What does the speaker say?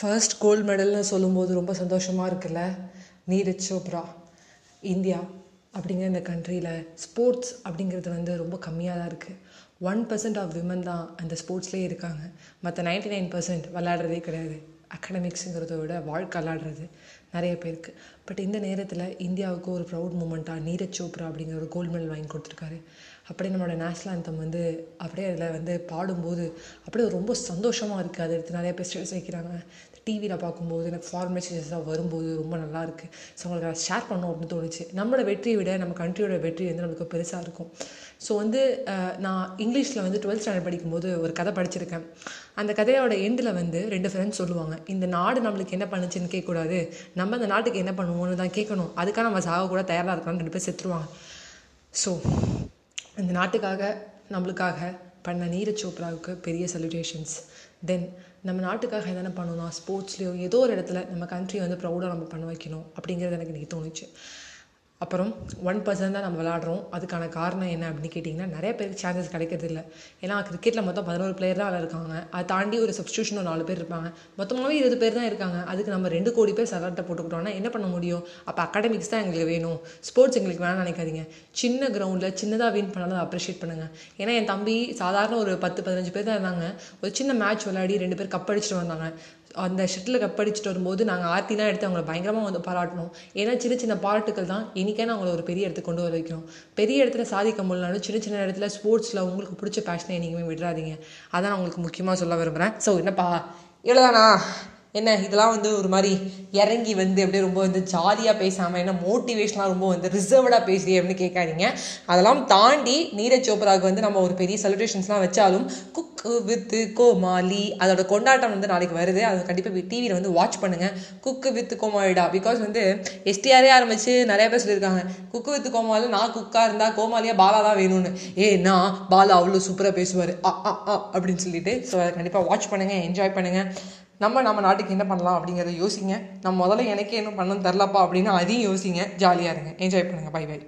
First gold மெடல்னு சொல்லும்போது ரொம்ப சந்தோஷமாக இருக்குல்ல? நீரஜ் சோப்ரா இந்தியா அப்படிங்கிற இந்த கண்ட்ரியில் ஸ்போர்ட்ஸ் அப்படிங்கிறது வந்து ரொம்ப கம்மியாக தான் இருக்குது ஒன் பர்சன்ட் ஆஃப் விமன் தான் அந்த ஸ்போர்ட்ஸ்லேயே இருக்காங்க. மற்ற நைன்டி நைன் பர்சன்ட் விளையாடுறதே கிடையாது. அகடமிக்ஸுங்கிறத விட வாழ்க்கை விளாடுறது நிறைய பேருக்கு. பட் இந்த நேரத்தில் இந்தியாவுக்கு ஒரு ப்ரௌட் மூமெண்ட்டாக நீரஜ் சோப்ரா அப்படிங்கிற ஒரு கோல்டு மெடல் வாங்கி கொடுத்துருக்காரு. அப்படியே நம்மளோட நேஷ்னல் ஆந்தம் வந்து அப்படியே அதில் வந்து பாடும்போது அப்படியே ரொம்ப சந்தோஷமாக இருக்குது அதை எடுத்து நிறைய பேர் ஸ்டேட்டஸ் வைக்கிறாங்க. டிவியில் பார்க்கும்போது எனக்கு ஃபாரின் மெசேஜஸ்லாம் வரும்போது ரொம்ப நல்லா இருக்குது ஸோ உங்களுக்கு அதை ஷேர் பண்ணணும் அப்படின்னு தோணுச்சு. நம்மளோட வெற்றியை விட நம்ம கண்ட்ரியோட வெற்றி வந்து நம்மளுக்கு பெருசாக இருக்கும். ஸோ வந்து நான் இங்கிலீஷில் வந்து டுவெல்த் ஸ்டாண்டர்ட் படிக்கும்போது ஒரு கதை படிச்சிருக்கேன். அந்த கதையோட எண்டில் வந்து ரெண்டு ஃப்ரெண்ட்ஸ் சொல்லுவாங்க. இந்த நாடு நம்மளுக்கு என்ன பண்ணுச்சுன்னு கேட்கக்கூடாது. நம்ம அந்த நாட்டுக்கு என்ன பண்ணுவோம்னு தான் கேட்கணும். அதுக்காக நம்ம சாக கூட தயாராக இருக்கலாம்னு ரெண்டு பேர் செத்துருவாங்க. ஸோ இந்த நாட்டுக்காக நம்மளுக்காக பண்ண நீரஜ் சோப்ராவுக்கு பெரிய சல்யூட்டேஷன்ஸ் தென் நம்ம நாட்டுக்காக என்னென்ன பண்ணணும் ஸ்போர்ட்ஸ்லேயோ ஏதோ ஒரு இடத்துல நம்ம கண்ட்ரி வந்து ப்ரௌடாக நம்ம பண்ண வைக்கணும் அப்படிங்கிறது எனக்கு இன்றைக்கி தோணுச்சு. அப்புறம் ஒன் பர்சன் தான் நம்ம விளாடுறோம் அதுக்கான காரணம் என்ன அப்படின்னு கேட்டிங்கன்னா நிறைய பேருக்கு சான்சஸ் கிடைக்கிறது இல்லை. ஏன்னா கிரிக்கெட்டில் மொத்தம் பதினோரு பிளேயர் தான் இருக்காங்க அதை தாண்டி ஒரு சப்ஸ்டியூஷன் ஒரு நாலு பேர் இருப்பாங்க. மொத்தமாகவே இருபது பேர் தான் இருக்காங்க. அதுக்கு நம்ம ரெண்டு கோடி பேர் சலாட்டை போட்டுக்கிட்டோம்னா என்ன பண்ண முடியும்? அப்போ அகாடமிக்ஸ் தான் எங்களுக்கு வேணும். ஸ்போர்ட்ஸ் எங்களுக்கு வேணாம்னு நினைக்காதீங்க. சின்ன கிரவுண்டில் சின்னதாக வின் பண்ணாலும் அதை அப்ரிஷியேட் பண்ணுங்கள் ஏன்னா என் தம்பி சாதாரண ஒரு பத்து பதினஞ்சு பேர் தான் இருந்தாங்க. ஒரு சின்ன மேட்ச் விளையாடி ரெண்டு பேர் கப் அடிச்சுட்டு வந்தாங்க. அந்த ஷட்டில் கப் அடிச்சுட்டு வரும்போது நாங்கள் ஆர்த்திலாம் எடுத்து அவங்கள பயங்கரமாக வந்து பாராட்டணும். ஏன்னா சின்ன சின்ன பாராட்டுகள் தான். இன்றைக்கான அவங்கள ஒரு பெரிய இடத்துக்கு கொண்டு வர வைக்கிறோம். பெரிய இடத்துல சாதிக்க முடியலனாலும் சின்ன சின்ன இடத்துல ஸ்போர்ட்ஸில் உங்களுக்கு பிடிச்ச பேஷனை என்றைக்குமே விடுறாதீங்க அதான் நான் உங்களுக்கு முக்கியமாக சொல்ல விரும்புகிறேன் ஸோ என்னப்பா? இவ்வளோதானா என்ன? இதெல்லாம் வந்து ஒரு மாதிரி இறங்கி வந்து அப்படியே ரொம்ப வந்து ஜாலியாக பேசாமல் என்ன மோட்டிவேஷனாக ரொம்ப வந்து ரிசர்வ்டாக பேசி அப்படின்னு கேட்காதீங்க. அதெல்லாம் தாண்டி நீரஜ் சோப்ராவுக்கு வந்து நம்ம ஒரு பெரிய செலிப்ரேஷன்ஸ்லாம் வச்சாலும் குக் குக்கு வித்து கோமாளி. அதோட கொண்டாட்டம் வந்து நாளைக்கு வருது. அது கண்டிப்பாக டிவியில் வந்து வாட்ச் பண்ணுங்கள் குக்கு வித்து கோமாளிடா. பிகாஸ் வந்து எஸ்டிஆரே ஆரம்பித்து நிறைய பேர் சொல்லியிருக்காங்க. குக்கு வித்து கோமாளி நான் குக்காக இருந்தால் கோமாளியாக பாலா தான் வேணும்னு. ஏ நான் பாலா அவ்வளோ சூப்பராக பேசுவார். ஆ ஆ ஆ அப்படின்னு சொல்லிட்டு. ஸோ அதை கண்டிப்பாக வாட்ச் பண்ணுங்கள் என்ஜாய் பண்ணுங்கள் நம்ம நம்ம நாட்டுக்கு என்ன பண்ணலாம் அப்படிங்கிறத யோசிங்க. நம்ம முதல்ல எனக்கே என்ன பண்ணணும்னு தெரிலப்பா அப்படின்னு அதையும் யோசிங்க. ஜாலியாக இருங்க. என்ஜாய் பண்ணுங்கள் பை பை